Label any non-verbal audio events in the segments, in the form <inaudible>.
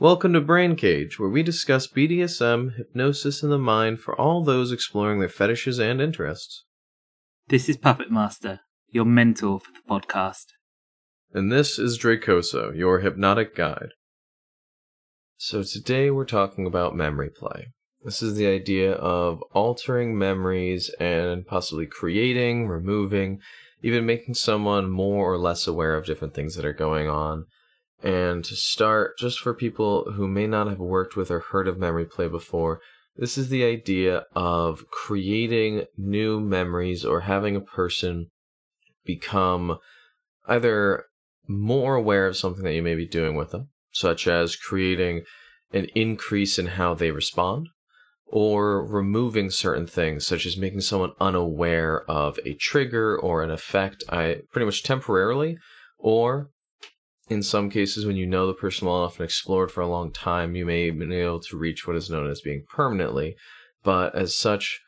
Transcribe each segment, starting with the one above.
Welcome to Brain Cage, where we discuss BDSM, hypnosis, and the mind for all those exploring their fetishes and interests. This is Puppet Master, your mentor for the podcast. And this is Dracoso, your hypnotic guide. So today we're talking about memory play. This is the idea of altering memories and possibly creating, removing, even making someone more or less aware of different things that are going on. And to start, just for people who may not have worked with or heard of memory play before, this is the idea of creating new memories or having a person become either more aware of something that you may be doing with them, such as creating an increase in how they respond, or removing certain things, such as making someone unaware of a trigger or an effect, I pretty much temporarily, or in some cases, when you know the person well enough and explored for a long time, you may be able to reach what is known as being permanently. But as such,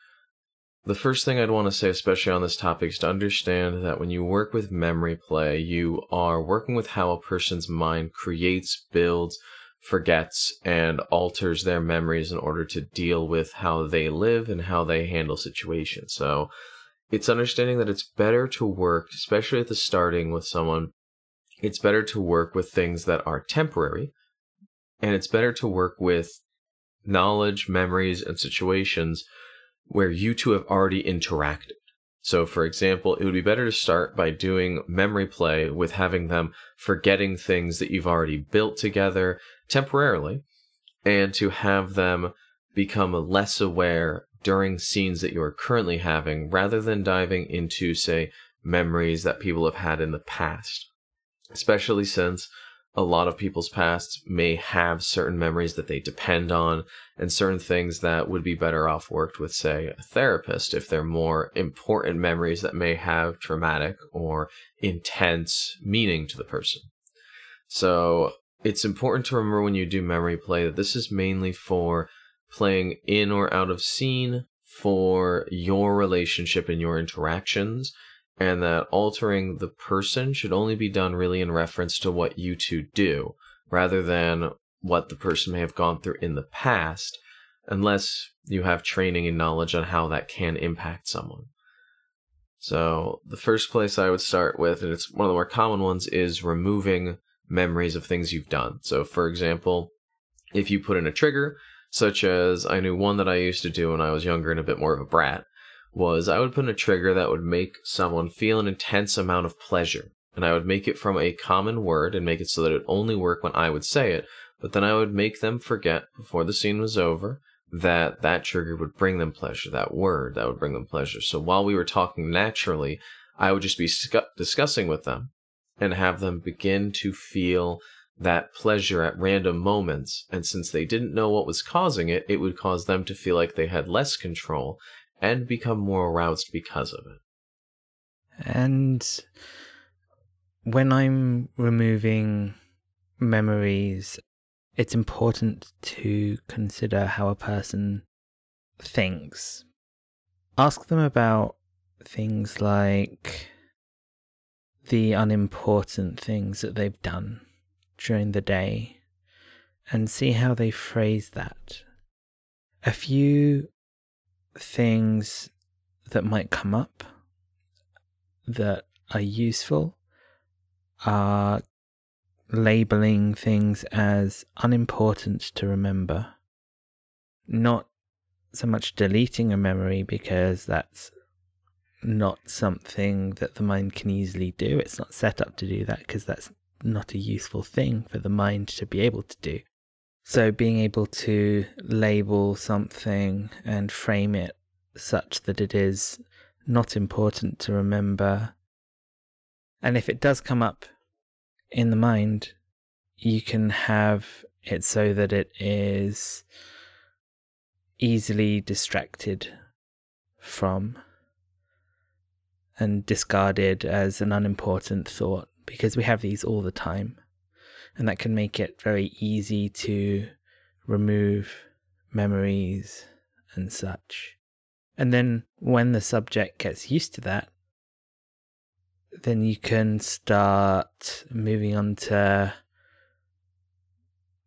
the first thing I'd want to say, especially on this topic, is to understand that when you work with memory play, you are working with how a person's mind creates, builds, forgets, and alters their memories in order to deal with how they live and how they handle situations. So it's understanding that it's better to work, especially at the starting, with someone. It's better to work with things that are temporary, and it's better to work with knowledge, memories, and situations where you two have already interacted. So, for example, it would be better to start by doing memory play with having them forgetting things that you've already built together temporarily, and to have them become less aware during scenes that you are currently having rather than diving into, say, memories that people have had in the past. Especially since a lot of people's pasts may have certain memories that they depend on and certain things that would be better off worked with, say, a therapist if they're more important memories that may have traumatic or intense meaning to the person. So it's important to remember when you do memory play that this is mainly for playing in or out of scene for your relationship and your interactions and that altering the person should only be done really in reference to what you two do, rather than what the person may have gone through in the past, unless you have training and knowledge on how that can impact someone. So, the first place I would start with, and it's one of the more common ones, is removing memories of things you've done. So, for example, if you put in a trigger, such as I knew one that I used to do when I was younger and a bit more of a brat, was I would put in a trigger that would make someone feel an intense amount of pleasure. And I would make it from a common word and make it so that it only work when I would say it. But then I would make them forget before the scene was over that that trigger would bring them pleasure, that word that would bring them pleasure. So while we were talking naturally, I would just be discussing with them and have them begin to feel that pleasure at random moments. And since they didn't know what was causing it, it would cause them to feel like they had less control and become more aroused because of it. And when I'm removing memories, it's important to consider how a person thinks. Ask them about things like the unimportant things that they've done during the day and see how they phrase that. A few things that might come up that are useful are labeling things as unimportant to remember. Not so much deleting a memory because that's not something that the mind can easily do. It's not set up to do that because that's not a useful thing for the mind to be able to do. So being able to label something and frame it such that it is not important to remember. And if it does come up in the mind, you can have it so that it is easily distracted from and discarded as an unimportant thought because we have these all the time and that can make it very easy to remove memories and such. And then when the subject gets used to that, then you can start moving on to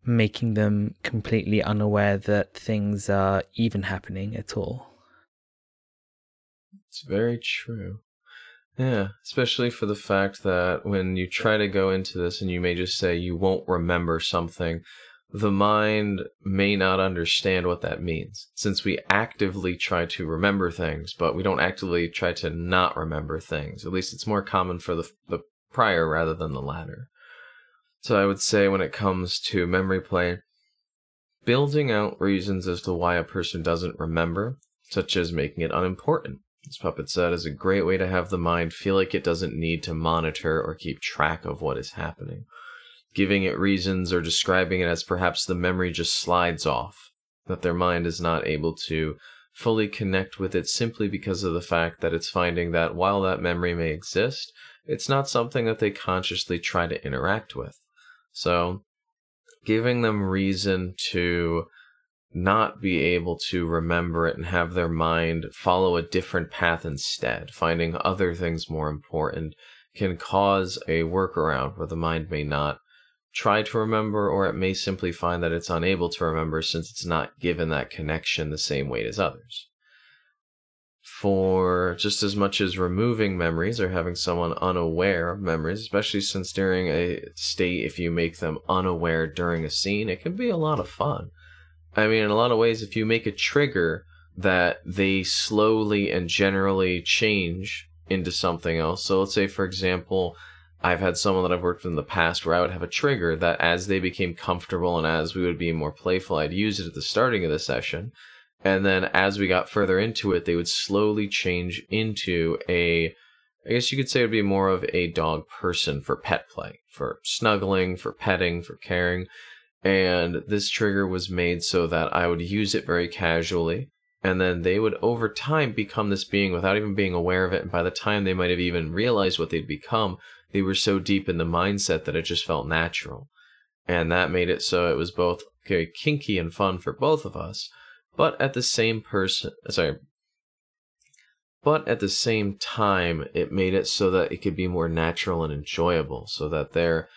making them completely unaware that things are even happening at all. It's very true. Yeah, especially for the fact that when you try to go into this and you may just say you won't remember something, the mind may not understand what that means. Since we actively try to remember things, but we don't actively try to not remember things. At least it's more common for the, the prior rather than the latter. So I would say when it comes to memory play, building out reasons as to why a person doesn't remember, such as making it unimportant as Puppet said, is a great way to have the mind feel like it doesn't need to monitor or keep track of what is happening. Giving it reasons or describing it as perhaps the memory just slides off, that their mind is not able to fully connect with it simply because of the fact that it's finding that while that memory may exist, it's not something that they consciously try to interact with. So, giving them reason to not be able to remember it and have their mind follow a different path instead, finding other things more important, can cause a workaround where the mind may not try to remember or it may simply find that it's unable to remember since it's not given that connection the same weight as others. For just as much as removing memories or having someone unaware of memories, especially since during a state, if you make them unaware during a scene, it can be a lot of fun I mean, in a lot of ways, if you make a trigger that they slowly and generally change into something else. So let's say, for example, I've had someone that I've worked with in the past where I would have a trigger that as they became comfortable and as we would be more playful, I'd use it at the starting of the session. And then as we got further into it, they would slowly change into a, I guess you could say it would be more of a dog person for pet play, for snuggling, for petting, for caring and this trigger was made so that I would use it very casually, and then they would over time become this being without even being aware of it. And by the time they might have even realized what they'd become, they were so deep in the mindset that it just felt natural. And that made it so it was both very kinky and fun for both of us, but at the same person, sorry, but at the same time, it made it so that it could be more natural and enjoyable, so that their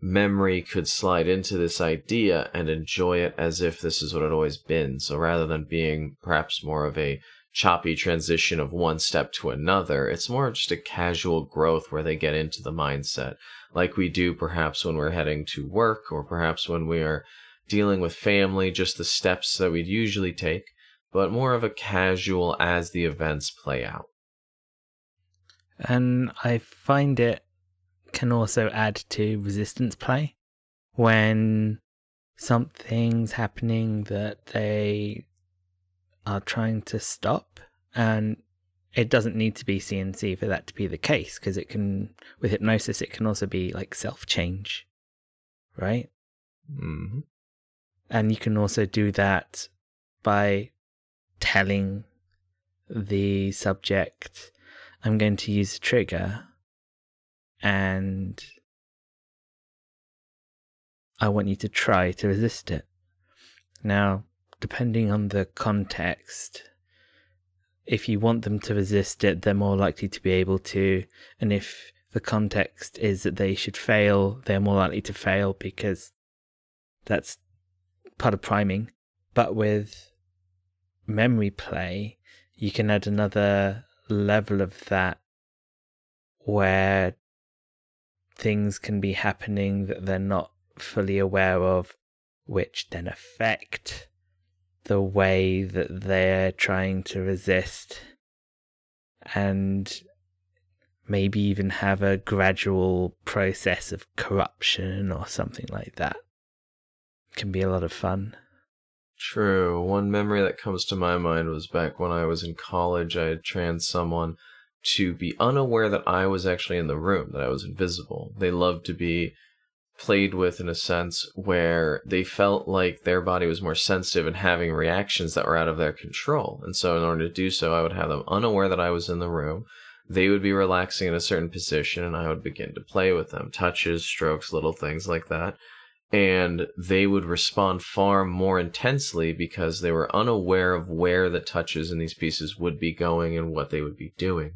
memory could slide into this idea and enjoy it as if this is what it always been. So rather than being perhaps more of a choppy transition of one step to another, it's more just a casual growth where they get into the mindset, like we do perhaps when we're heading to work or perhaps when we are dealing with family, just the steps that we'd usually take, but more of a casual as the events play out. And I find it can also add to resistance play when something's happening that they are trying to stop and it doesn't need to be CNC for that to be the case because it can with hypnosis it can also be like self change right mm-hmm. and you can also do that by telling the subject i'm going to use a trigger and I want you to try to resist it. Now, depending on the context, if you want them to resist it, they're more likely to be able to. And if the context is that they should fail, they're more likely to fail because that's part of priming. But with memory play, you can add another level of that where things can be happening that they're not fully aware of, which then affect the way that they're trying to resist and maybe even have a gradual process of corruption or something like that. It can be a lot of fun. True. One memory that comes to my mind was back when I was in college. I had trans someone to be unaware that I was actually in the room, that I was invisible. They loved to be played with in a sense where they felt like their body was more sensitive and having reactions that were out of their control. And so, in order to do so, I would have them unaware that I was in the room. They would be relaxing in a certain position, and I would begin to play with them touches, strokes, little things like that. And they would respond far more intensely because they were unaware of where the touches in these pieces would be going and what they would be doing.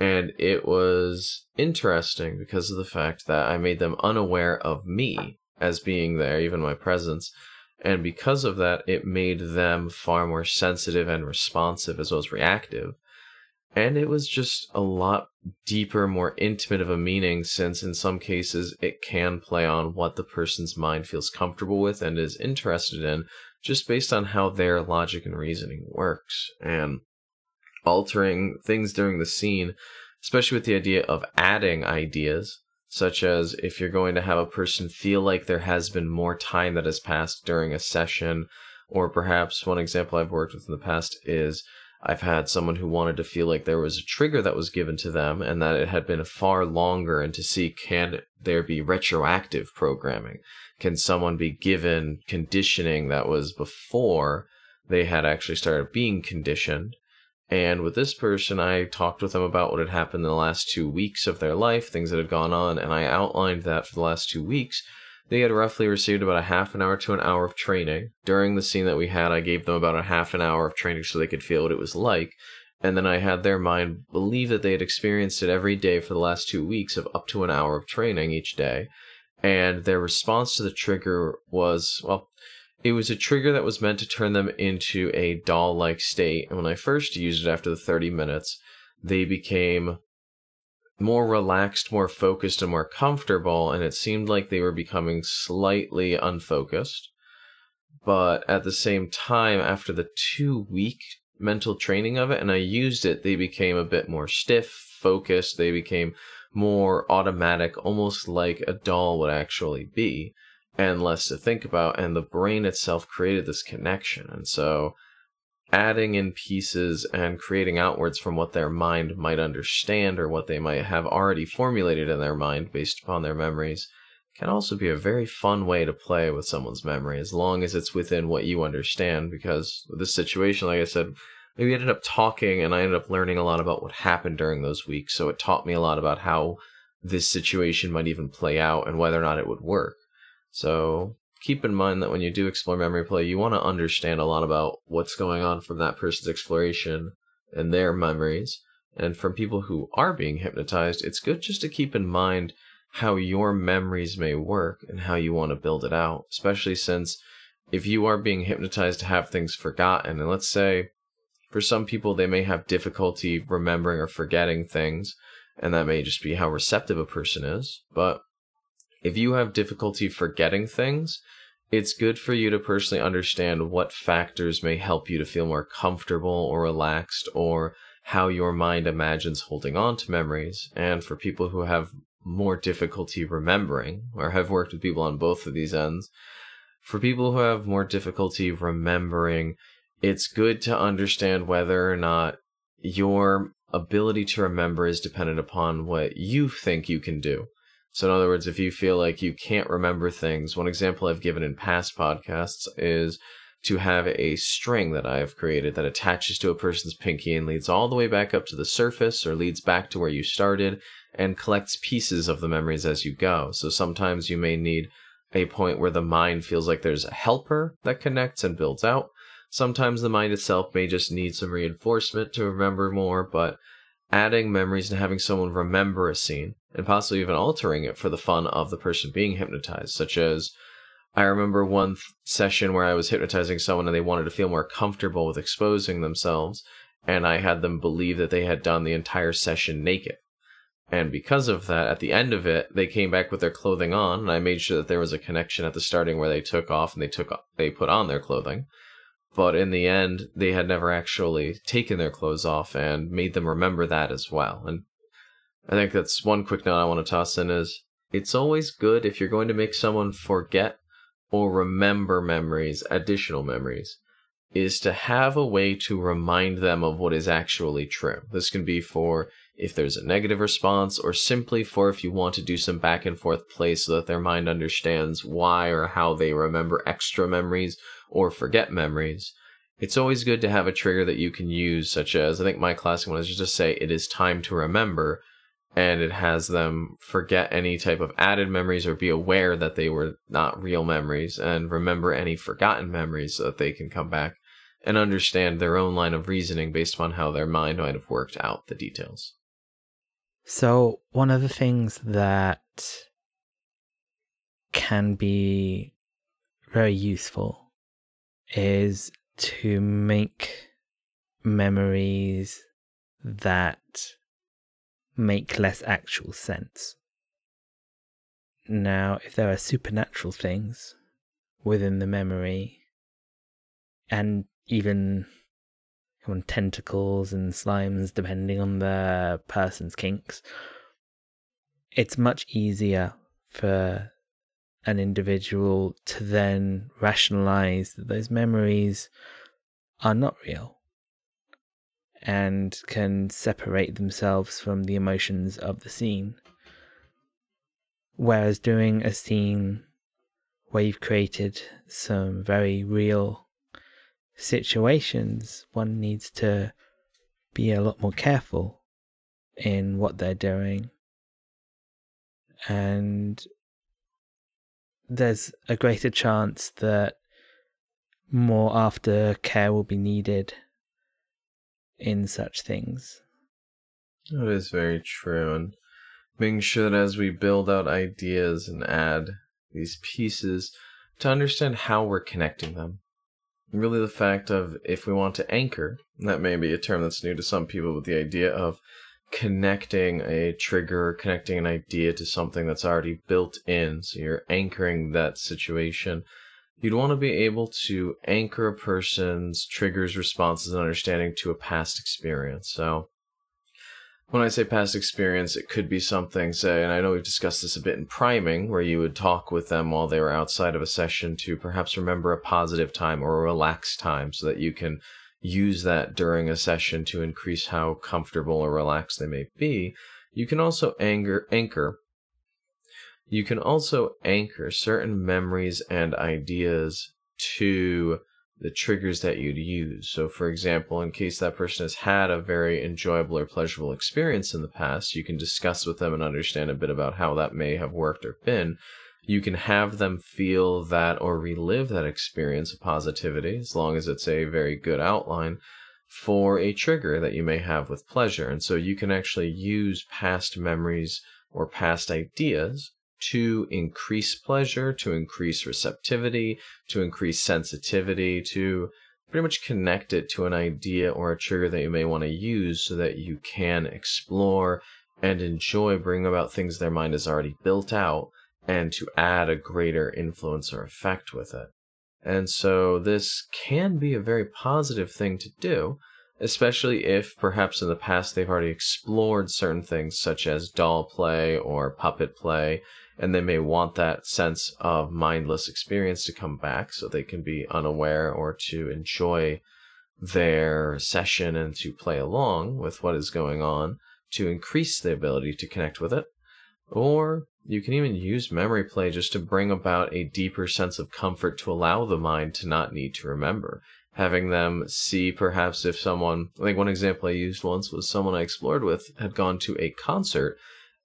And it was interesting because of the fact that I made them unaware of me as being there, even my presence. And because of that, it made them far more sensitive and responsive as well as reactive. And it was just a lot deeper, more intimate of a meaning, since in some cases it can play on what the person's mind feels comfortable with and is interested in, just based on how their logic and reasoning works. And altering things during the scene, especially with the idea of adding ideas, such as if you're going to have a person feel like there has been more time that has passed during a session, or perhaps one example I've worked with in the past is I've had someone who wanted to feel like there was a trigger that was given to them and that it had been far longer, and to see can there be retroactive programming? Can someone be given conditioning that was before they had actually started being conditioned? And with this person, I talked with them about what had happened in the last two weeks of their life, things that had gone on, and I outlined that for the last two weeks. They had roughly received about a half an hour to an hour of training. During the scene that we had, I gave them about a half an hour of training so they could feel what it was like. And then I had their mind believe that they had experienced it every day for the last two weeks of up to an hour of training each day. And their response to the trigger was, well, it was a trigger that was meant to turn them into a doll like state. And when I first used it after the 30 minutes, they became more relaxed, more focused, and more comfortable. And it seemed like they were becoming slightly unfocused. But at the same time, after the two week mental training of it, and I used it, they became a bit more stiff, focused. They became more automatic, almost like a doll would actually be and less to think about. And the brain itself created this connection. And so adding in pieces and creating outwards from what their mind might understand or what they might have already formulated in their mind based upon their memories can also be a very fun way to play with someone's memory as long as it's within what you understand. Because this situation, like I said, we ended up talking and I ended up learning a lot about what happened during those weeks. So it taught me a lot about how this situation might even play out and whether or not it would work. So keep in mind that when you do explore memory play, you want to understand a lot about what's going on from that person's exploration and their memories. And from people who are being hypnotized, it's good just to keep in mind how your memories may work and how you want to build it out, especially since if you are being hypnotized to have things forgotten, and let's say for some people they may have difficulty remembering or forgetting things, and that may just be how receptive a person is, but if you have difficulty forgetting things, it's good for you to personally understand what factors may help you to feel more comfortable or relaxed or how your mind imagines holding on to memories. And for people who have more difficulty remembering, or have worked with people on both of these ends, for people who have more difficulty remembering, it's good to understand whether or not your ability to remember is dependent upon what you think you can do. So, in other words, if you feel like you can't remember things, one example I've given in past podcasts is to have a string that I've created that attaches to a person's pinky and leads all the way back up to the surface or leads back to where you started and collects pieces of the memories as you go. So sometimes you may need a point where the mind feels like there's a helper that connects and builds out. Sometimes the mind itself may just need some reinforcement to remember more, but adding memories and having someone remember a scene and possibly even altering it for the fun of the person being hypnotized, such as I remember one th- session where I was hypnotizing someone and they wanted to feel more comfortable with exposing themselves, and I had them believe that they had done the entire session naked. And because of that, at the end of it, they came back with their clothing on, and I made sure that there was a connection at the starting where they took off and they took they put on their clothing but in the end, they had never actually taken their clothes off and made them remember that as well. And I think that's one quick note I want to toss in is it's always good if you're going to make someone forget or remember memories, additional memories, is to have a way to remind them of what is actually true. This can be for if there's a negative response, or simply for if you want to do some back and forth play so that their mind understands why or how they remember extra memories or forget memories, it's always good to have a trigger that you can use, such as I think my classic one is just to say it is time to remember, and it has them forget any type of added memories or be aware that they were not real memories and remember any forgotten memories so that they can come back and understand their own line of reasoning based upon how their mind might have worked out the details. So, one of the things that can be very useful is to make memories that make less actual sense. Now, if there are supernatural things within the memory, and even on tentacles and slimes, depending on the person's kinks, it's much easier for an individual to then rationalize that those memories are not real and can separate themselves from the emotions of the scene. Whereas doing a scene where you've created some very real situations, one needs to be a lot more careful in what they're doing. And there's a greater chance that more aftercare will be needed in such things. That is very true. And making sure that as we build out ideas and add these pieces, to understand how we're connecting them. Really, the fact of if we want to anchor, that may be a term that's new to some people, but the idea of connecting a trigger, connecting an idea to something that's already built in. So you're anchoring that situation You'd want to be able to anchor a person's triggers, responses, and understanding to a past experience. So, when I say past experience, it could be something, say, and I know we've discussed this a bit in priming, where you would talk with them while they were outside of a session to perhaps remember a positive time or a relaxed time so that you can use that during a session to increase how comfortable or relaxed they may be. You can also anger, anchor you can also anchor certain memories and ideas to the triggers that you'd use. So, for example, in case that person has had a very enjoyable or pleasurable experience in the past, you can discuss with them and understand a bit about how that may have worked or been. You can have them feel that or relive that experience of positivity, as long as it's a very good outline, for a trigger that you may have with pleasure. And so you can actually use past memories or past ideas to increase pleasure, to increase receptivity, to increase sensitivity, to pretty much connect it to an idea or a trigger that you may want to use so that you can explore and enjoy bring about things their mind has already built out and to add a greater influence or effect with it. And so this can be a very positive thing to do, especially if perhaps in the past they've already explored certain things such as doll play or puppet play and they may want that sense of mindless experience to come back so they can be unaware or to enjoy their session and to play along with what is going on to increase the ability to connect with it. Or you can even use memory play just to bring about a deeper sense of comfort to allow the mind to not need to remember. Having them see perhaps if someone, like one example I used once was someone I explored with had gone to a concert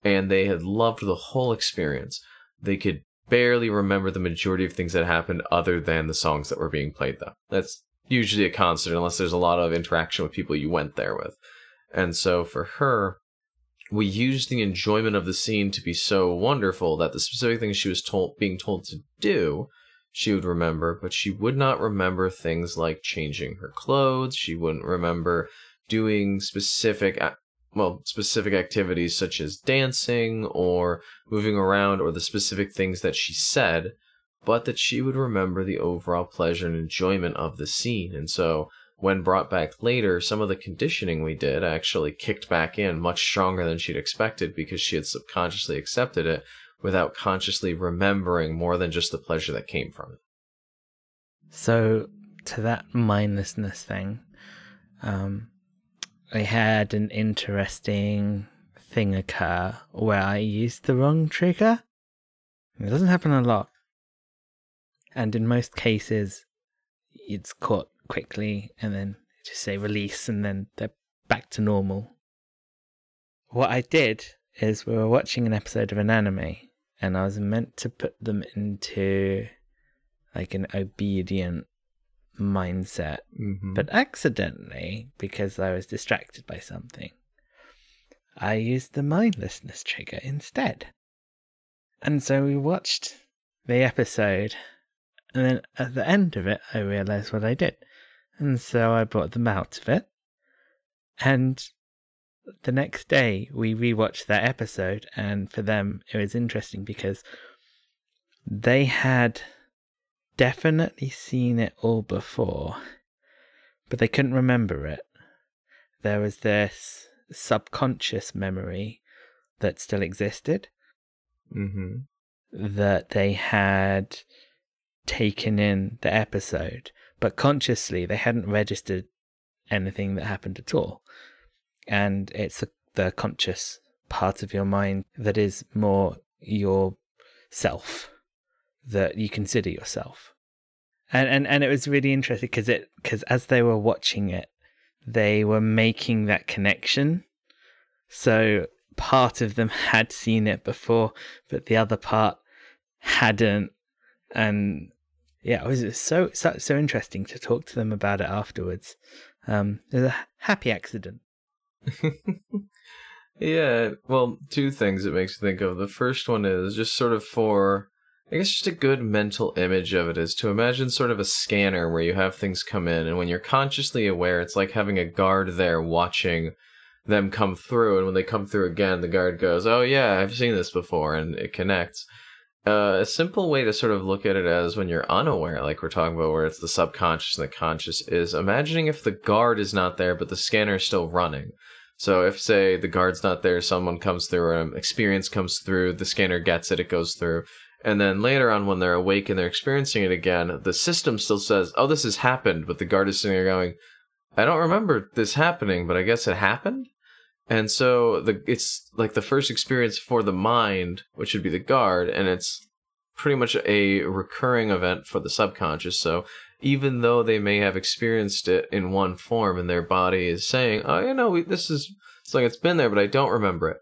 and they had loved the whole experience. They could barely remember the majority of things that happened other than the songs that were being played though. That's usually a concert unless there's a lot of interaction with people you went there with. And so for her, we used the enjoyment of the scene to be so wonderful that the specific things she was told being told to do she would remember, but she would not remember things like changing her clothes. She wouldn't remember doing specific well, specific activities such as dancing or moving around or the specific things that she said, but that she would remember the overall pleasure and enjoyment of the scene. And so, when brought back later, some of the conditioning we did actually kicked back in much stronger than she'd expected because she had subconsciously accepted it without consciously remembering more than just the pleasure that came from it. So, to that mindlessness thing, um, I had an interesting thing occur where I used the wrong trigger. It doesn't happen a lot. And in most cases, it's caught quickly and then just say release and then they're back to normal. What I did is we were watching an episode of an anime and I was meant to put them into like an obedient mindset, mm-hmm. but accidentally, because I was distracted by something, I used the mindlessness trigger instead. And so we watched the episode. And then at the end of it, I realized what I did. And so I brought them out of it. And the next day, we rewatched that episode. And for them, it was interesting because they had definitely seen it all before, but they couldn't remember it. There was this subconscious memory that still existed Mm-hmm. that they had taken in the episode, but consciously they hadn't registered anything that happened at all. And it's the, the conscious part of your mind that is more your self that you consider yourself. And and, and it was really interesting because it because as they were watching it, they were making that connection. So part of them had seen it before, but the other part hadn't. And yeah, it was so so so interesting to talk to them about it afterwards. Um, it was a happy accident. <laughs> yeah, well, two things it makes me think of. The first one is just sort of for, I guess, just a good mental image of it is to imagine sort of a scanner where you have things come in, and when you're consciously aware, it's like having a guard there watching them come through, and when they come through again, the guard goes, "Oh yeah, I've seen this before," and it connects. Uh, a simple way to sort of look at it as when you're unaware, like we're talking about, where it's the subconscious and the conscious, is imagining if the guard is not there, but the scanner is still running. So if, say, the guard's not there, someone comes through, an experience comes through, the scanner gets it, it goes through. And then later on, when they're awake and they're experiencing it again, the system still says, oh, this has happened, but the guard is sitting there going, I don't remember this happening, but I guess it happened? And so the it's like the first experience for the mind, which would be the guard, and it's pretty much a recurring event for the subconscious. So even though they may have experienced it in one form, and their body is saying, "Oh, you know, we, this is it's like it's been there, but I don't remember it."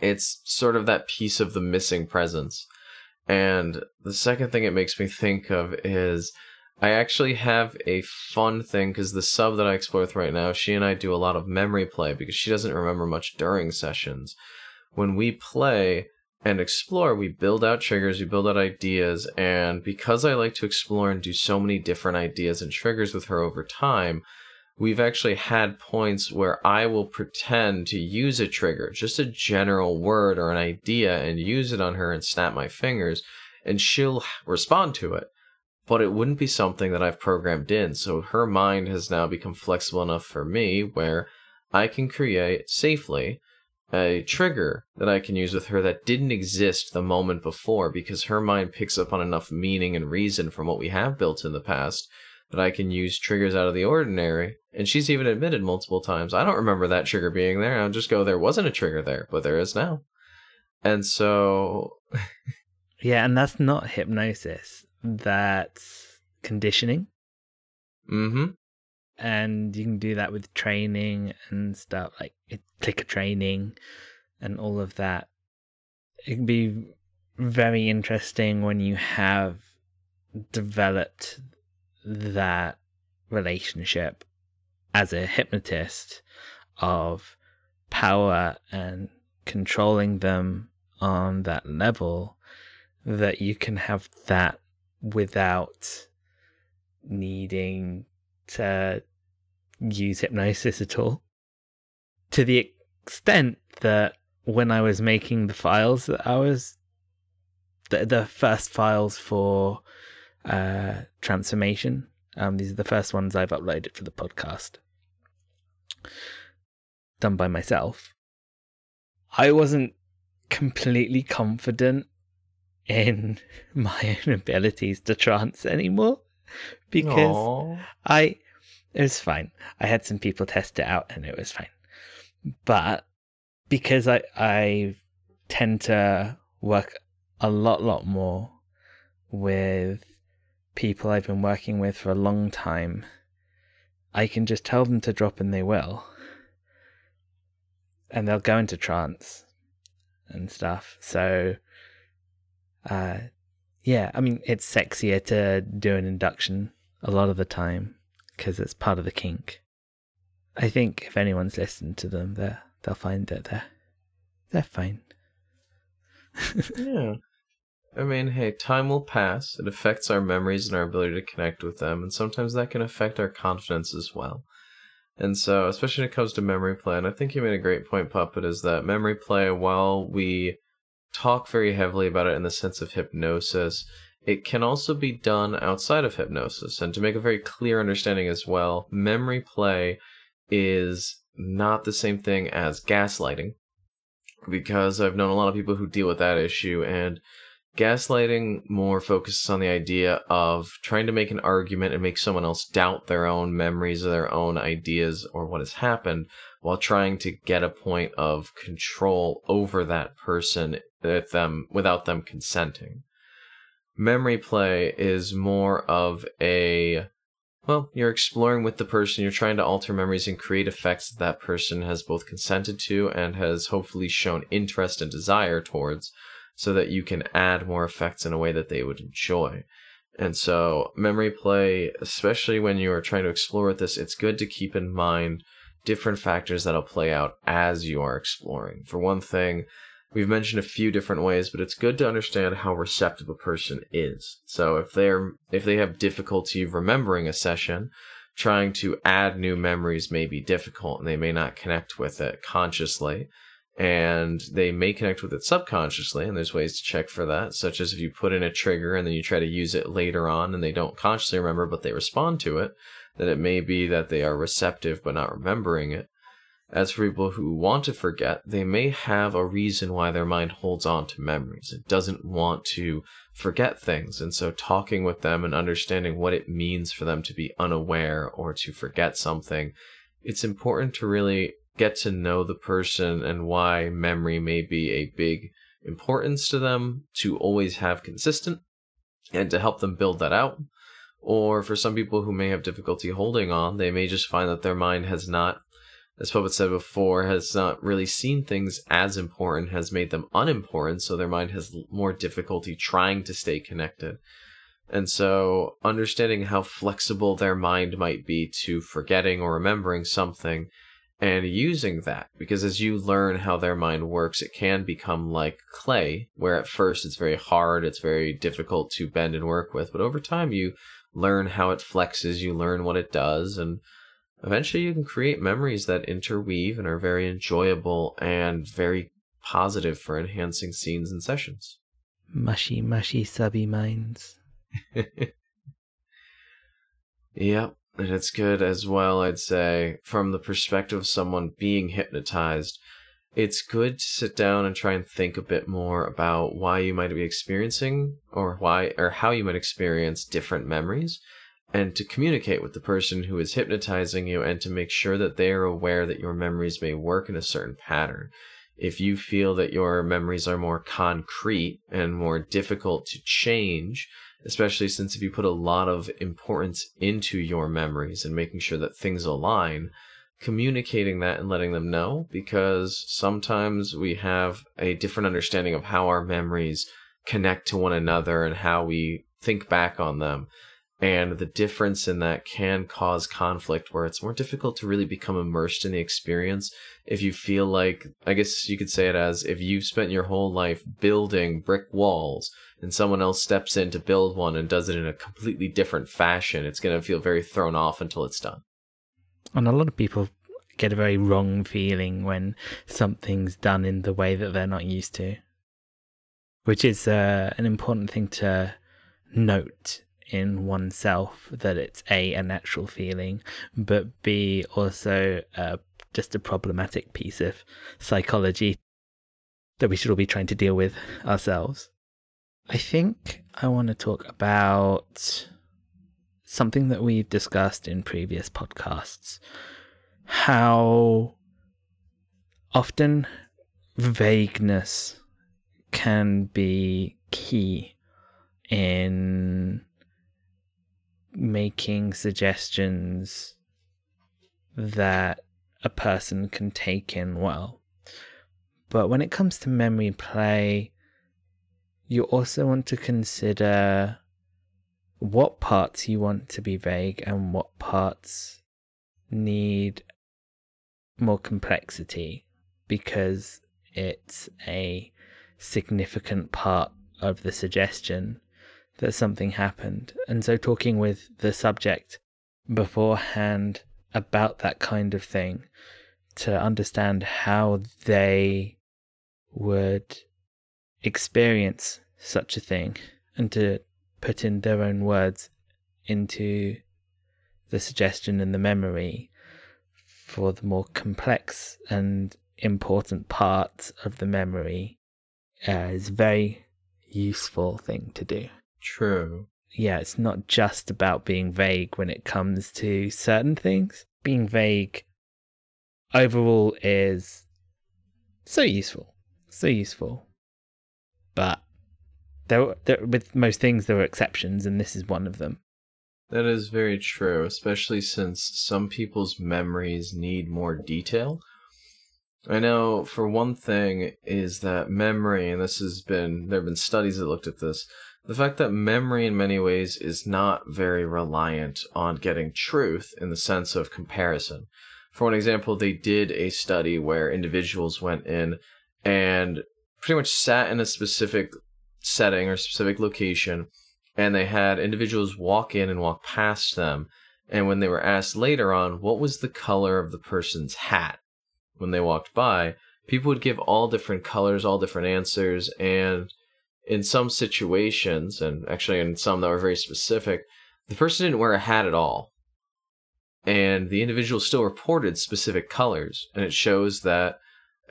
It's sort of that piece of the missing presence. And the second thing it makes me think of is I actually have a fun thing because the sub that I explore with right now, she and I do a lot of memory play because she doesn't remember much during sessions. When we play and explore, we build out triggers, we build out ideas, and because I like to explore and do so many different ideas and triggers with her over time, we've actually had points where I will pretend to use a trigger, just a general word or an idea, and use it on her and snap my fingers, and she'll respond to it but it wouldn't be something that I've programmed in. So her mind has now become flexible enough for me where I can create safely a trigger that I can use with her that didn't exist the moment before because her mind picks up on enough meaning and reason from what we have built in the past that I can use triggers out of the ordinary. And she's even admitted multiple times, I don't remember that trigger being there. I'll just go, there wasn't a trigger there, but there is now. And so. <laughs> yeah, and that's not hypnosis that's conditioning. Mm-hmm. And you can do that with training and stuff like clicker training and all of that. It can be very interesting when you have developed that relationship as a hypnotist of power and controlling them on that level that you can have that without needing to use hypnosis at all. To the extent that when I was making the files that I was the the first files for uh, transformation. Um, these are the first ones I've uploaded for the podcast, done by myself. I wasn't completely confident in <laughs> my own abilities to trance anymore because Aww. I it was fine. I had some people test it out and it was fine. But because I I tend to work a lot lot more with people I've been working with for a long time, I can just tell them to drop and they will. And they'll go into trance and stuff. So uh, yeah, I mean, it's sexier to do an induction a lot of the time because it's part of the kink. I think if anyone's listened to them, they they'll find that they're they're fine. <laughs> yeah. I mean, hey, time will pass. It affects our memories and our ability to connect with them, and sometimes that can affect our confidence as well. And so, especially when it comes to memory play, and I think you made a great point, Puppet, is that memory play, while we talk very heavily about it in the sense of hypnosis, it can also be done outside of hypnosis. And to make a very clear understanding as well, memory play is not the same thing as gaslighting because I've known a lot of people who deal with that issue and gaslighting more focuses on the idea of trying to make an argument and make someone else doubt their own memories or their own ideas or what has happened while trying to get a point of control over that person with them without them consenting. Memory play is more of a well, you're exploring with the person, you're trying to alter memories and create effects that that person has both consented to and has hopefully shown interest and desire towards, so that you can add more effects in a way that they would enjoy. And so, memory play, especially when you are trying to explore with this, it's good to keep in mind different factors that'll play out as you are exploring. For one thing, We've mentioned a few different ways, but it's good to understand how receptive a person is. So if they're if they have difficulty remembering a session, trying to add new memories may be difficult and they may not connect with it consciously and they may connect with it subconsciously and there's ways to check for that such as if you put in a trigger and then you try to use it later on and they don't consciously remember but they respond to it then it may be that they are receptive but not remembering it as for people who want to forget, they may have a reason why their mind holds on to memories. It doesn't want to forget things. And so talking with them and understanding what it means for them to be unaware or to forget something, it's important to really get to know the person and why memory may be a big importance to them to always have consistent and to help them build that out. Or for some people who may have difficulty holding on, they may just find that their mind has not as Puppet said before, has not really seen things as important, has made them unimportant, so their mind has more difficulty trying to stay connected. And so, understanding how flexible their mind might be to forgetting or remembering something and using that, because as you learn how their mind works, it can become like clay, where at first it's very hard, it's very difficult to bend and work with, but over time you learn how it flexes, you learn what it does, and eventually you can create memories that interweave and are very enjoyable and very positive for enhancing scenes and sessions. Mushy, mushy, subby minds. <laughs> yep. And it's good as well, I'd say, from the perspective of someone being hypnotized. It's good to sit down and try and think a bit more about why you might be experiencing or why or how you might experience different memories and to communicate with the person who is hypnotizing you and to make sure that they are aware that your memories may work in a certain pattern. If you feel that your memories are more concrete and more difficult to change, especially since if you put a lot of importance into your memories and making sure that things align, communicating that and letting them know because sometimes we have a different understanding of how our memories connect to one another and how we think back on them. And the difference in that can cause conflict where it's more difficult to really become immersed in the experience if you feel like i guess you could say it as if you've spent your whole life building brick walls and someone else steps in to build one and does it in a completely different fashion it's going to feel very thrown off until it's done and a lot of people get a very wrong feeling when something's done in the way that they're not used to which is uh, an important thing to note in oneself that it's a a natural feeling, but b also uh, just a problematic piece of psychology that we should all be trying to deal with ourselves. I think I want to talk about something that we've discussed in previous podcasts how often vagueness can be key in making suggestions that a person can take in well. But when it comes to memory play, you also want to consider what parts you want to be vague and what parts need more complexity because it's a significant part of the suggestion that something happened. And so talking with the subject beforehand about that kind of thing to understand how they would experience such a thing and to put in their own words into the suggestion and the memory for the more complex and important parts of the memory uh, is a very useful thing to do. True. Yeah, it's not just about being vague when it comes to certain things. Being vague overall is so useful, so useful. But there, there, with most things, there are exceptions, and this is one of them. That is very true, especially since some people's memories need more detail. I know, for one thing, is that memory, and this has been, there have been studies that looked at this, the fact that memory in many ways is not very reliant on getting truth in the sense of comparison. For one example, they did a study where individuals went in and pretty much sat in a specific setting or specific location, and they had individuals walk in and walk past them. And when they were asked later on what was the color of the person's hat when they walked by, people would give all different colors, all different answers, and in some situations, and actually in some that were very specific, the person didn't wear a hat at all and the individual still reported specific colors and it shows that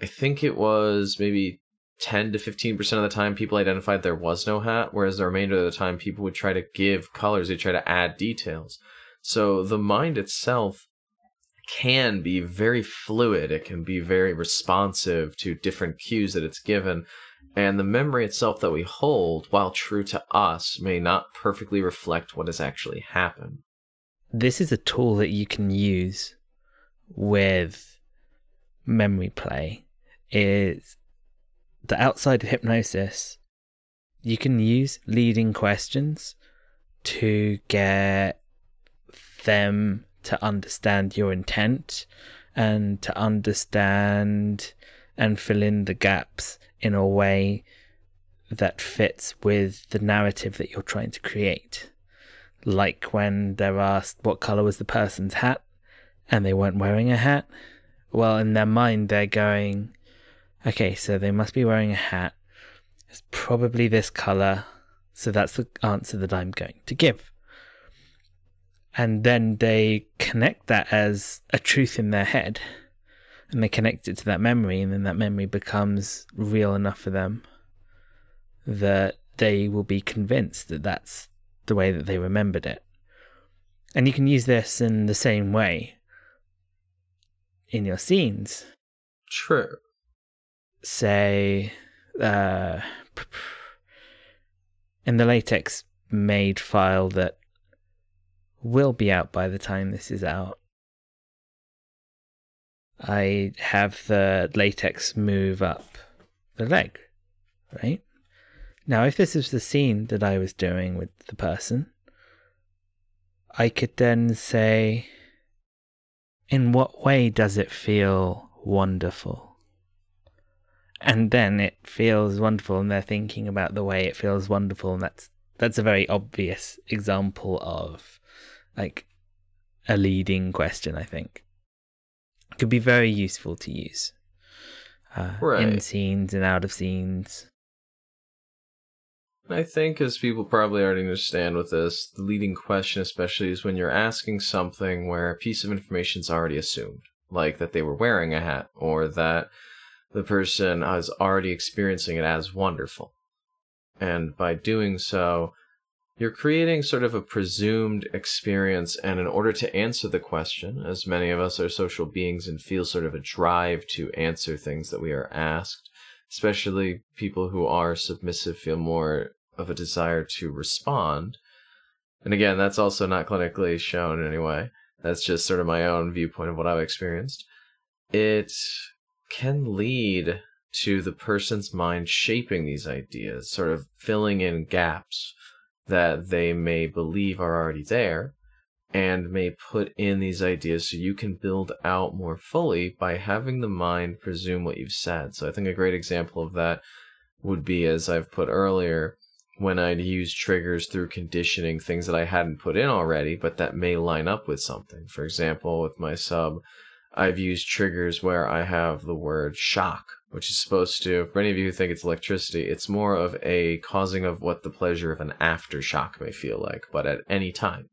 i think it was maybe 10 to 15% of the time people identified there was no hat whereas the remainder of the time people would try to give colors they try to add details. So the mind itself can be very fluid. It can be very responsive to different cues that it's given. And the memory itself that we hold while true to us may not perfectly reflect what has actually happened. This is a tool that you can use with memory play. Is the outside of hypnosis you can use leading questions to get them to understand your intent and to understand and fill in the gaps in a way that fits with the narrative that you're trying to create like when they're asked what color was the person's hat and they weren't wearing a hat. Well, in their mind, they're going, okay, so they must be wearing a hat. It's probably this color. So that's the answer that I'm going to give. And then they connect that as a truth in their head. And they connect it to that memory. And then that memory becomes real enough for them that they will be convinced that that's the way that they remembered it. And you can use this in the same way in your scenes. True. Say, uh, in the latex made file that will be out by the time this is out. I have the latex move up the leg, right? Now, if this is the scene that I was doing with the person, I could then say, in what way does it feel wonderful? And then it feels wonderful, and they're thinking about the way it feels wonderful, and that's that's a very obvious example of like a leading question. I think it could be very useful to use uh, Right. in scenes and out of scenes. I think, as people probably already understand with this, the leading question, especially, is when you're asking something where a piece of information is already assumed, like that they were wearing a hat or that the person is already experiencing it as wonderful. And by doing so, you're creating sort of a presumed experience, and in order to answer the question, as many of us are social beings and feel sort of a drive to answer things that we are asked, especially people who are submissive feel more of a desire to respond. And again, that's also not clinically shown in any way. That's just sort of my own viewpoint of what I've experienced. It can lead to the person's mind shaping these ideas, sort of filling in gaps that they may believe are already there, and may put in these ideas so you can build out more fully by having the mind presume what you've said. So I think a great example of that would be, as I've put earlier, when I'd use triggers through conditioning things that I hadn't put in already, but that may line up with something. For example, with my sub, I've used triggers where I have the word shock, which is supposed to, for any of you who think it's electricity, it's more of a causing of what the pleasure of an aftershock may feel like, but at any time.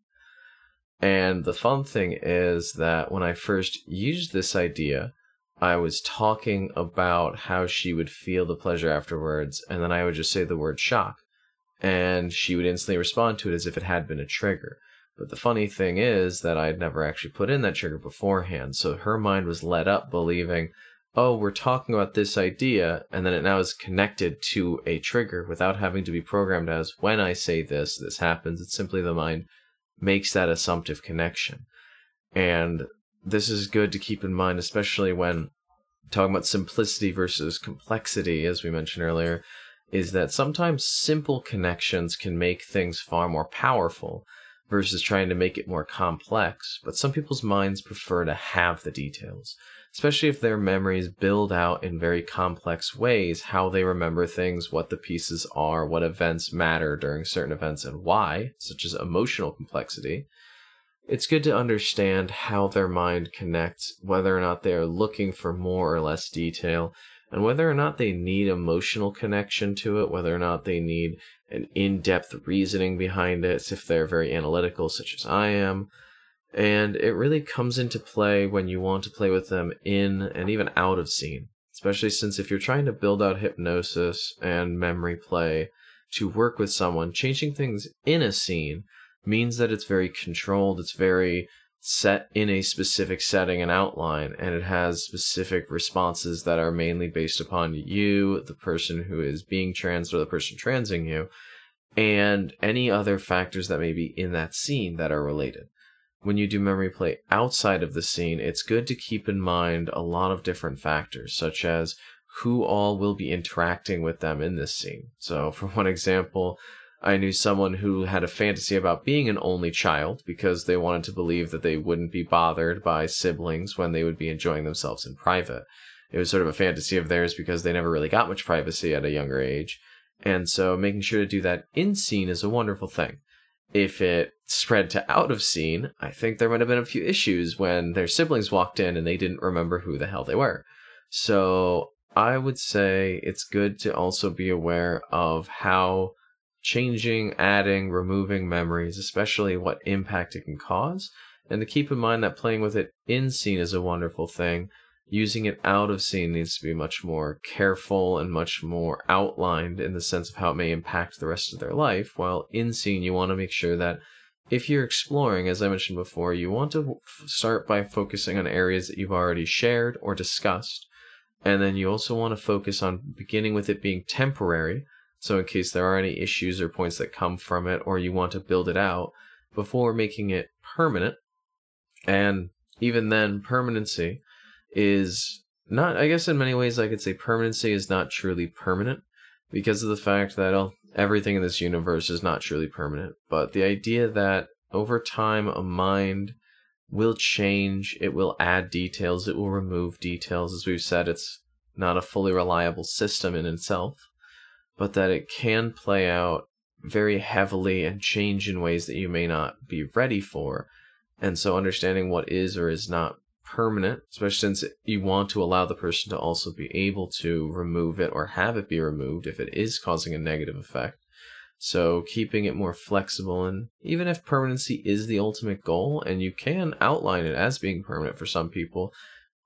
And the fun thing is that when I first used this idea, I was talking about how she would feel the pleasure afterwards, and then I would just say the word shock, and she would instantly respond to it as if it had been a trigger. But the funny thing is that I'd never actually put in that trigger beforehand, so her mind was led up believing, oh, we're talking about this idea, and then it now is connected to a trigger without having to be programmed as when I say this, this happens. It's simply the mind makes that assumptive connection. And this is good to keep in mind, especially when talking about simplicity versus complexity, as we mentioned earlier, is that sometimes simple connections can make things far more powerful versus trying to make it more complex, but some people's minds prefer to have the details, especially if their memories build out in very complex ways how they remember things, what the pieces are, what events matter during certain events, and why, such as emotional complexity. It's good to understand how their mind connects, whether or not they are looking for more or less detail, and whether or not they need emotional connection to it, whether or not they need an in depth reasoning behind it, if they're very analytical, such as I am. And it really comes into play when you want to play with them in and even out of scene, especially since if you're trying to build out hypnosis and memory play to work with someone, changing things in a scene means that it's very controlled, it's very set in a specific setting and outline, and it has specific responses that are mainly based upon you, the person who is being trans, or the person trancing you, and any other factors that may be in that scene that are related. When you do memory play outside of the scene, it's good to keep in mind a lot of different factors, such as who all will be interacting with them in this scene. So, for one <laughs> example, I knew someone who had a fantasy about being an only child because they wanted to believe that they wouldn't be bothered by siblings when they would be enjoying themselves in private. It was sort of a fantasy of theirs because they never really got much privacy at a younger age. And so making sure to do that in scene is a wonderful thing. If it spread to out of scene, I think there might have been a few issues when their siblings walked in and they didn't remember who the hell they were. So I would say it's good to also be aware of how changing, adding, removing memories, especially what impact it can cause, and to keep in mind that playing with it in scene is a wonderful thing. Using it out of scene needs to be much more careful and much more outlined in the sense of how it may impact the rest of their life, while in scene you want to make sure that if you're exploring, as I mentioned before, you want to start by focusing on areas that you've already shared or discussed. And then you also want to focus on beginning with it being temporary, so, in case there are any issues or points that come from it, or you want to build it out before making it permanent, and even then, permanency is not, I guess, in many ways, I could say permanency is not truly permanent because of the fact that everything in this universe is not truly permanent. But the idea that over time, a mind will change, it will add details, it will remove details. As we've said, it's not a fully reliable system in itself but that it can play out very heavily and change in ways that you may not be ready for. And so understanding what is or is not permanent, especially since you want to allow the person to also be able to remove it or have it be removed if it is causing a negative effect. So keeping it more flexible and even if permanency is the ultimate goal and you can outline it as being permanent for some people,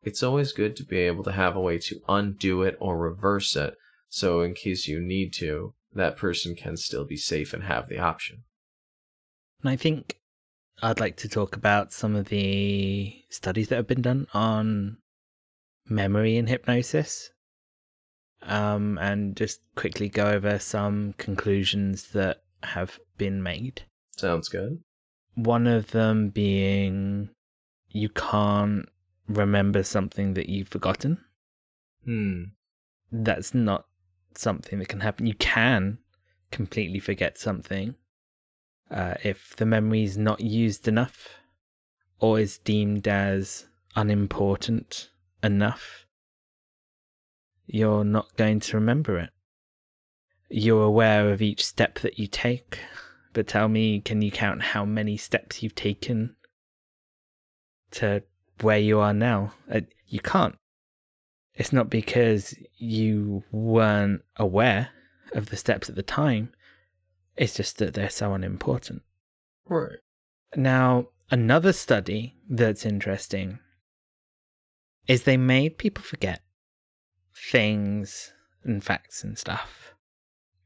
it's always good to be able to have a way to undo it or reverse it so, in case you need to, that person can still be safe and have the option. And I think I'd like to talk about some of the studies that have been done on memory and hypnosis. Um, and just quickly go over some conclusions that have been made. Sounds good. One of them being you can't remember something that you've forgotten. Hmm. That's not something that can happen. You can completely forget something uh, if the memory is not used enough or is deemed as unimportant enough. You're not going to remember it. you're aware of each step that you take, but tell me, can you count how many steps you've taken to where you are now? Uh, you can't. It's not because you weren't aware of the steps at the time, it's just that they're so unimportant. Right. Now, another study that's interesting is they made people forget things and facts and stuff.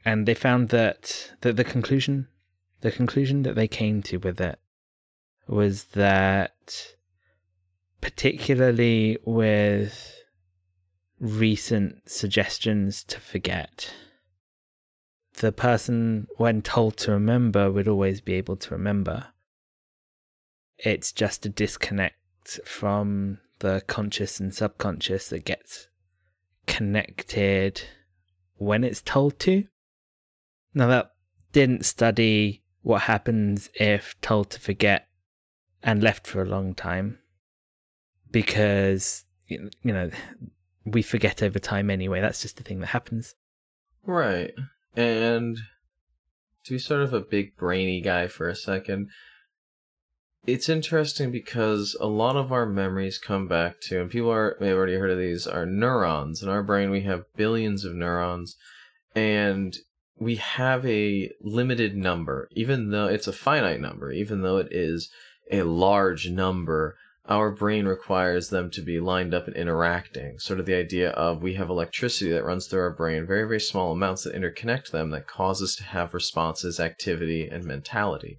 And they found that, that the conclusion the conclusion that they came to with it was that particularly with recent suggestions to forget the person when told to remember would always be able to remember it's just a disconnect from the conscious and subconscious that gets connected when it's told to. Now, that didn't study what happens if told to forget and left for a long time because, you know, we forget over time anyway. That's just the thing that happens. Right. And to be sort of a big brainy guy for a second, it's interesting because a lot of our memories come back to, and people are may have already heard of these, are neurons. In our brain, we have billions of neurons, and we have a limited number, even though it's a finite number, even though it is a large number. Our brain requires them to be lined up and interacting. Sort of the idea of we have electricity that runs through our brain, very, very small amounts that interconnect them that cause us to have responses, activity, and mentality.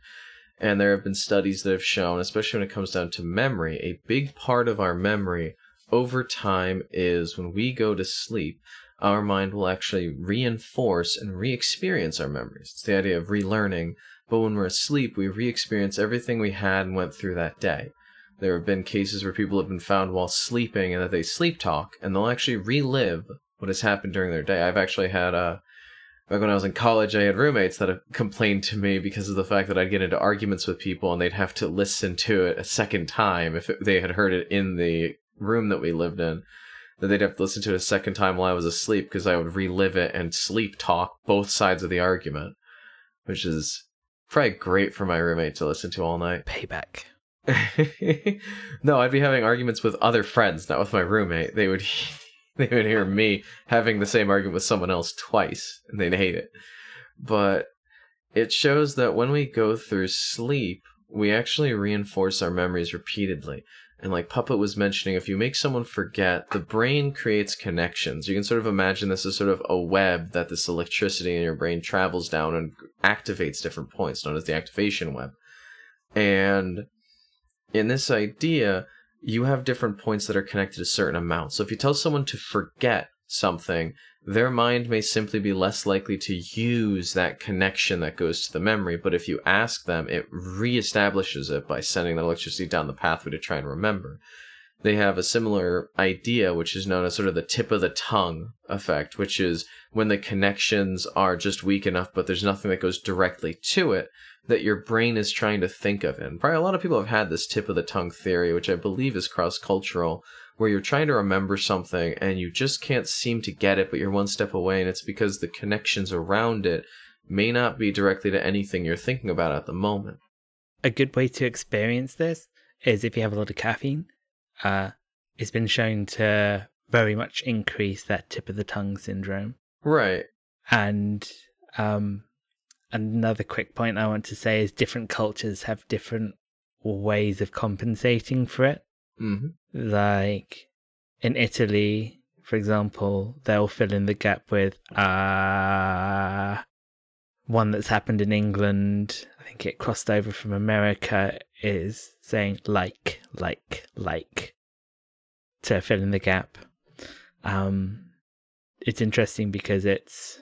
And there have been studies that have shown, especially when it comes down to memory, a big part of our memory over time is when we go to sleep, our mind will actually reinforce and re experience our memories. It's the idea of relearning, but when we're asleep, we re experience everything we had and went through that day. There have been cases where people have been found while sleeping and that they sleep talk and they'll actually relive what has happened during their day. I've actually had uh, back when I was in college, I had roommates that complained to me because of the fact that I'd get into arguments with people and they'd have to listen to it a second time if it, they had heard it in the room that we lived in. That they'd have to listen to it a second time while I was asleep because I would relive it and sleep talk both sides of the argument, which is probably great for my roommate to listen to all night. Payback. <laughs> no, I'd be having arguments with other friends, not with my roommate. They would <laughs> they would hear me having the same argument with someone else twice and they'd hate it. But it shows that when we go through sleep, we actually reinforce our memories repeatedly. And like Puppet was mentioning, if you make someone forget, the brain creates connections. You can sort of imagine this as sort of a web that this electricity in your brain travels down and activates different points, known as the activation web. And in this idea, you have different points that are connected to certain amounts. So if you tell someone to forget something, their mind may simply be less likely to use that connection that goes to the memory. But if you ask them, it reestablishes it by sending the electricity down the pathway to try and remember. They have a similar idea, which is known as sort of the tip of the tongue effect, which is when the connections are just weak enough, but there's nothing that goes directly to it that your brain is trying to think of in. Probably a lot of people have had this tip of the tongue theory, which I believe is cross cultural, where you're trying to remember something and you just can't seem to get it, but you're one step away, and it's because the connections around it may not be directly to anything you're thinking about at the moment. A good way to experience this is if you have a lot of caffeine. Uh, it's been shown to very much increase that tip of the tongue syndrome. Right. And um, another quick point I want to say is different cultures have different ways of compensating for it. Mm-hmm. Like in Italy, for example, they'll fill in the gap with ah. Uh, one that's happened in England, I think it crossed over from America, is saying like, like, like to fill in the gap. Um, it's interesting because it's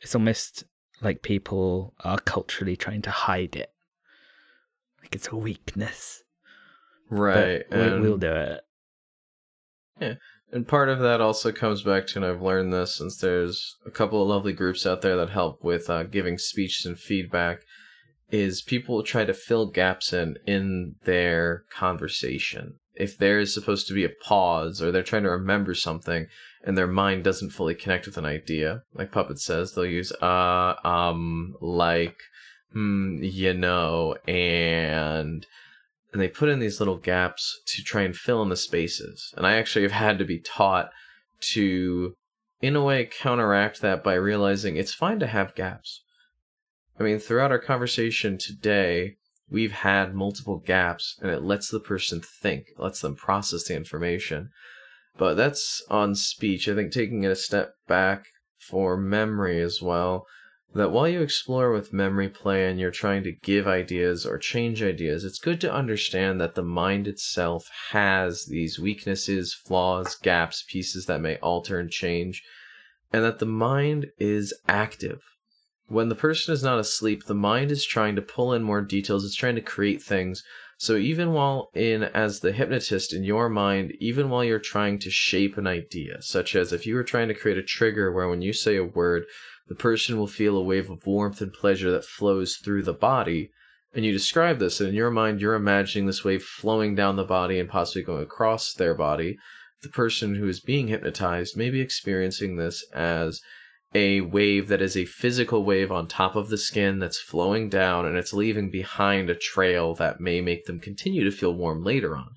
it's almost like people are culturally trying to hide it. Like it's a weakness. Right. And, we'll do it. Yeah. And part of that also comes back to, and I've learned this since there's a couple of lovely groups out there that help with uh, giving speech and feedback, is people try to fill gaps in in their conversation. If there is supposed to be a pause or they're trying to remember something and their mind doesn't fully connect with an idea. Like Puppet says, they'll use uh, um, like, hmm, you know, and and they put in these little gaps to try and fill in the spaces. And I actually have had to be taught to, in a way, counteract that by realizing it's fine to have gaps. I mean, throughout our conversation today, we've had multiple gaps and it lets the person think, lets them process the information. But that's on speech. I think taking it a step back for memory as well, that while you explore with memory play and you're trying to give ideas or change ideas, it's good to understand that the mind itself has these weaknesses, flaws, gaps, pieces that may alter and change, and that the mind is active. When the person is not asleep, the mind is trying to pull in more details, it's trying to create things. So even while in as the hypnotist in your mind, even while you're trying to shape an idea, such as if you were trying to create a trigger where when you say a word, the person will feel a wave of warmth and pleasure that flows through the body. And you describe this, and in your mind, you're imagining this wave flowing down the body and possibly going across their body. The person who is being hypnotized may be experiencing this as a wave that is a physical wave on top of the skin that's flowing down and it's leaving behind a trail that may make them continue to feel warm later on.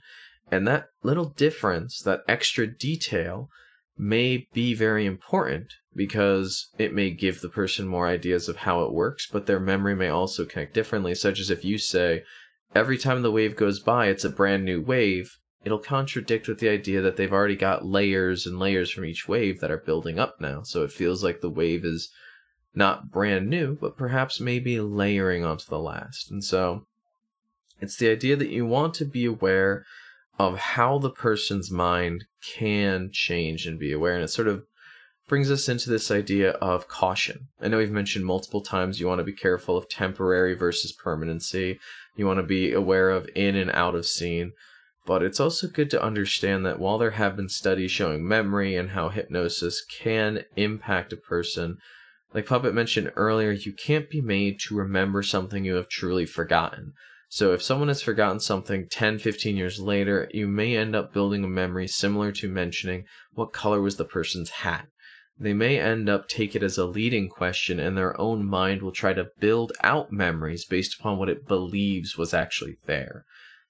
And that little difference, that extra detail, may be very important because it may give the person more ideas of how it works, but their memory may also connect differently, such as if you say, every time the wave goes by, it's a brand new wave, it'll contradict with the idea that they've already got layers and layers from each wave that are building up now. So it feels like the wave is not brand new, but perhaps maybe layering onto the last. And so it's the idea that you want to be aware of how the person's mind can change and be aware. And it sort of brings us into this idea of caution. I know we've mentioned multiple times you want to be careful of temporary versus permanency. You want to be aware of in and out of scene. But it's also good to understand that while there have been studies showing memory and how hypnosis can impact a person, like Puppet mentioned earlier, you can't be made to remember something you have truly forgotten. So if someone has forgotten something 10, 15 years later, you may end up building a memory similar to mentioning what color was the person's hat. They may end up take it as a leading question and their own mind will try to build out memories based upon what it believes was actually there.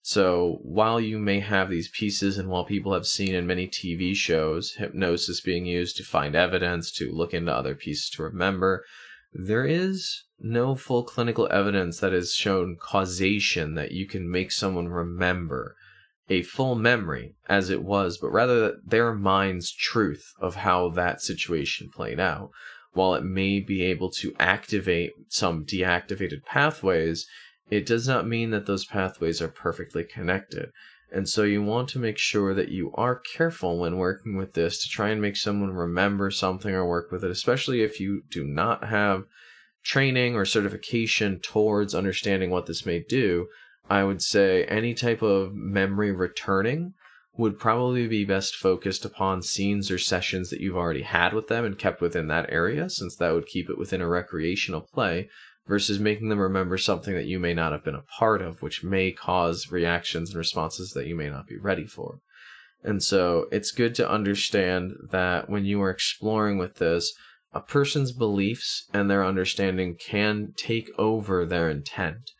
So while you may have these pieces and while people have seen in many TV shows hypnosis being used to find evidence, to look into other pieces to remember, there is no full clinical evidence that has shown causation that you can make someone remember a full memory as it was, but rather their mind's truth of how that situation played out. While it may be able to activate some deactivated pathways, it does not mean that those pathways are perfectly connected. And so you want to make sure that you are careful when working with this to try and make someone remember something or work with it, especially if you do not have training or certification towards understanding what this may do. I would say any type of memory returning would probably be best focused upon scenes or sessions that you've already had with them and kept within that area, since that would keep it within a recreational play versus making them remember something that you may not have been a part of, which may cause reactions and responses that you may not be ready for. And so it's good to understand that when you are exploring with this, a person's beliefs and their understanding can take over their intent.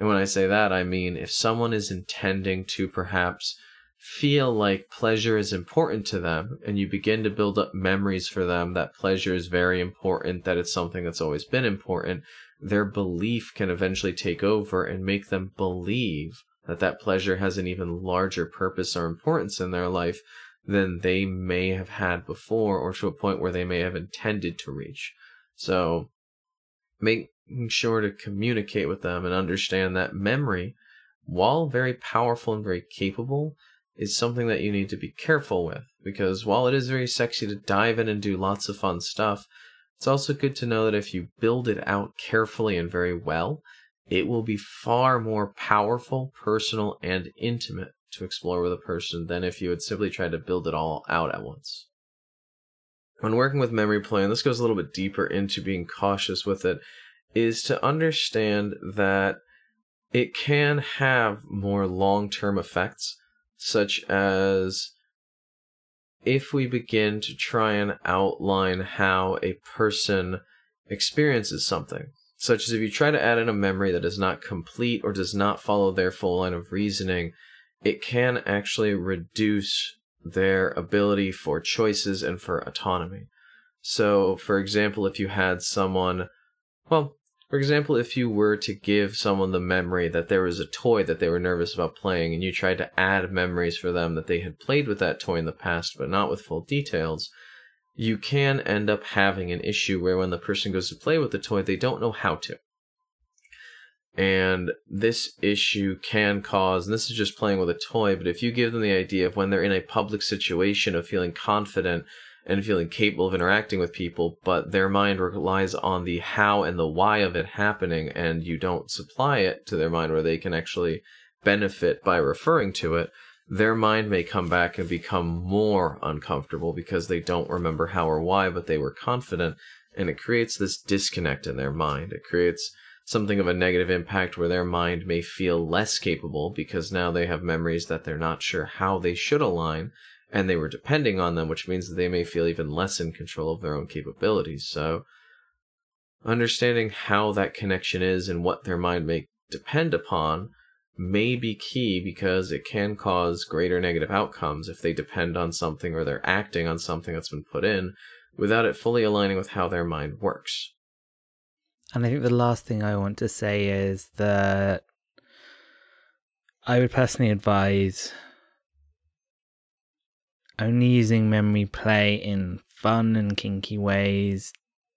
And when I say that, I mean if someone is intending to perhaps feel like pleasure is important to them and you begin to build up memories for them that pleasure is very important, that it's something that's always been important, their belief can eventually take over and make them believe that that pleasure has an even larger purpose or importance in their life than they may have had before or to a point where they may have intended to reach. So making sure to communicate with them and understand that memory, while very powerful and very capable, is something that you need to be careful with because while it is very sexy to dive in and do lots of fun stuff, it's also good to know that if you build it out carefully and very well, it will be far more powerful, personal, and intimate to explore with a person than if you had simply tried to build it all out at once. When working with memory play, and this goes a little bit deeper into being cautious with it, is to understand that it can have more long term effects, such as if we begin to try and outline how a person experiences something, such as if you try to add in a memory that is not complete or does not follow their full line of reasoning, it can actually reduce their ability for choices and for autonomy. So, for example, if you had someone, well, for example, if you were to give someone the memory that there was a toy that they were nervous about playing, and you tried to add memories for them that they had played with that toy in the past, but not with full details, you can end up having an issue where when the person goes to play with the toy, they don't know how to. And this issue can cause, and this is just playing with a toy, but if you give them the idea of when they're in a public situation of feeling confident and feeling capable of interacting with people, but their mind relies on the how and the why of it happening, and you don't supply it to their mind where they can actually benefit by referring to it, their mind may come back and become more uncomfortable because they don't remember how or why, but they were confident, and it creates this disconnect in their mind. It creates something of a negative impact where their mind may feel less capable because now they have memories that they're not sure how they should align and they were depending on them, which means that they may feel even less in control of their own capabilities. So, understanding how that connection is and what their mind may depend upon may be key because it can cause greater negative outcomes if they depend on something or they're acting on something that's been put in without it fully aligning with how their mind works. And I think the last thing I want to say is that I would personally advise only using memory play in fun and kinky ways.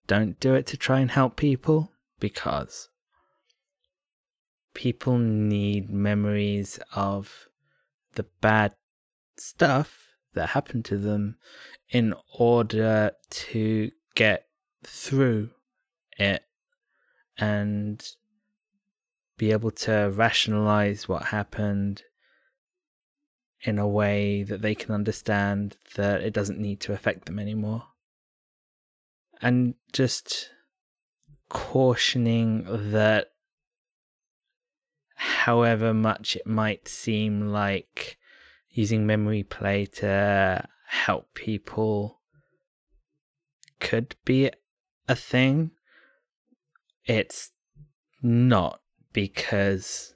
Don't do it to try and help people because people need memories of the bad stuff that happened to them in order to get through it and be able to rationalize what happened in a way that they can understand that it doesn't need to affect them anymore. And just cautioning that however much it might seem like using memory play to help people could be a thing, it's not because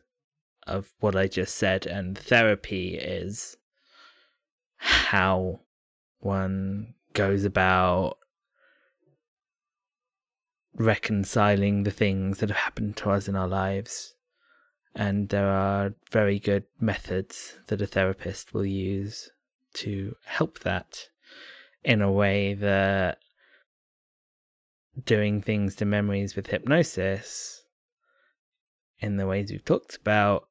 of what I just said, and therapy is how one goes about reconciling the things that have happened to us in our lives. And there are very good methods that a therapist will use to help that in a way that doing things to memories with hypnosis in the ways we've talked about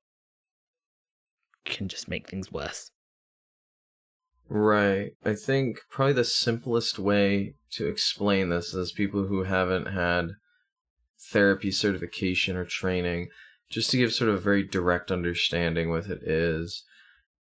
can just make things worse. Right. I think probably the simplest way to explain this is people who haven't had therapy certification or training, just to give sort of a very direct understanding with it is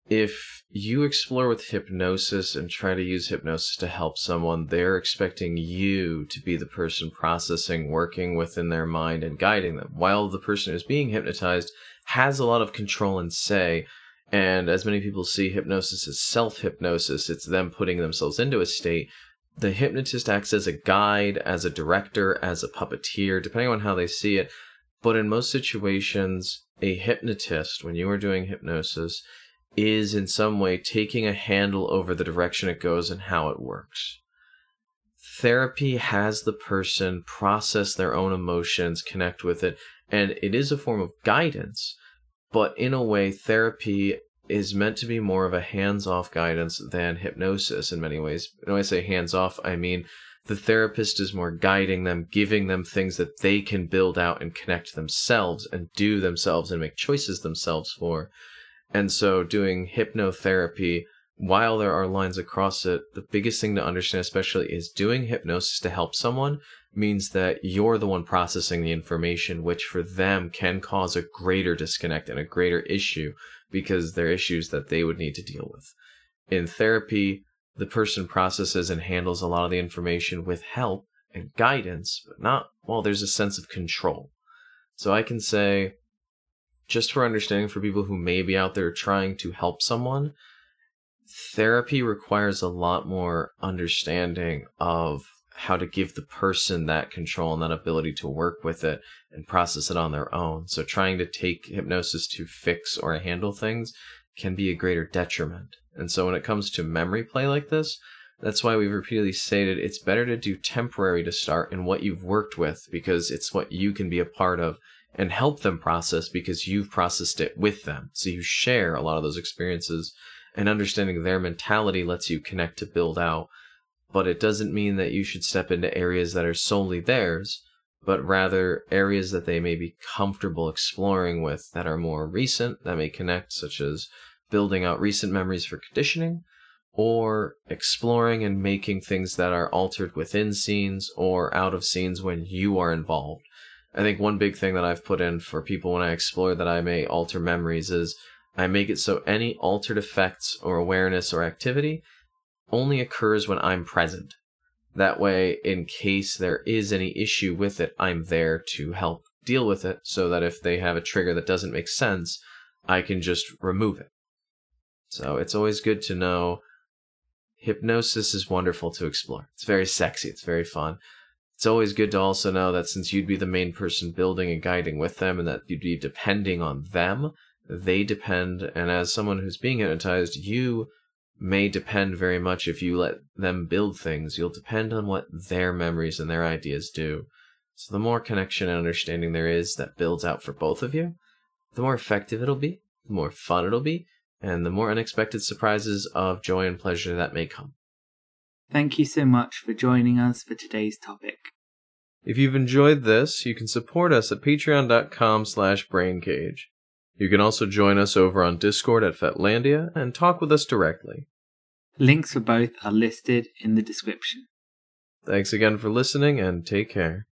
if you explore with hypnosis and try to use hypnosis to help someone, they're expecting you to be the person processing, working within their mind, and guiding them, while the person who's being hypnotized has a lot of control and say. And as many people see hypnosis as self hypnosis, it's them putting themselves into a state. The hypnotist acts as a guide, as a director, as a puppeteer, depending on how they see it. But in most situations, a hypnotist, when you are doing hypnosis, is in some way taking a handle over the direction it goes and how it works. Therapy has the person process their own emotions, connect with it, and it is a form of guidance. But in a way, therapy is meant to be more of a hands off guidance than hypnosis in many ways. When I say hands off, I mean the therapist is more guiding them, giving them things that they can build out and connect themselves and do themselves and make choices themselves for and so doing hypnotherapy, while there are lines across it, the biggest thing to understand, especially, is doing hypnosis to help someone means that you're the one processing the information, which for them can cause a greater disconnect and a greater issue because they're issues that they would need to deal with. In therapy, the person processes and handles a lot of the information with help and guidance, but not, well, there's a sense of control. So I can say, just for understanding for people who may be out there trying to help someone, therapy requires a lot more understanding of how to give the person that control and that ability to work with it and process it on their own. So trying to take hypnosis to fix or handle things can be a greater detriment. And so when it comes to memory play like this, that's why we've repeatedly stated it's better to do temporary to start in what you've worked with because it's what you can be a part of and help them process because you've processed it with them. So you share a lot of those experiences and understanding their mentality lets you connect to build out. But it doesn't mean that you should step into areas that are solely theirs, but rather areas that they may be comfortable exploring with that are more recent, that may connect, such as building out recent memories for conditioning, or exploring and making things that are altered within scenes or out of scenes when you are involved. I think one big thing that I've put in for people when I explore that I may alter memories is I make it so any altered effects or awareness or activity only occurs when I'm present. That way, in case there is any issue with it, I'm there to help deal with it so that if they have a trigger that doesn't make sense, I can just remove it. So it's always good to know hypnosis is wonderful to explore. It's very sexy, it's very fun. It's always good to also know that since you'd be the main person building and guiding with them and that you'd be depending on them, they depend, and as someone who's being hypnotized, you may depend very much if you let them build things. You'll depend on what their memories and their ideas do. So the more connection and understanding there is that builds out for both of you, the more effective it'll be, the more fun it'll be, and the more unexpected surprises of joy and pleasure that may come. Thank you so much for joining us for today's topic. If you've enjoyed this, you can support us at patreon.com slash braincage. You can also join us over on Discord at Fetlandia and talk with us directly. Links for both are listed in the description. Thanks again for listening and take care.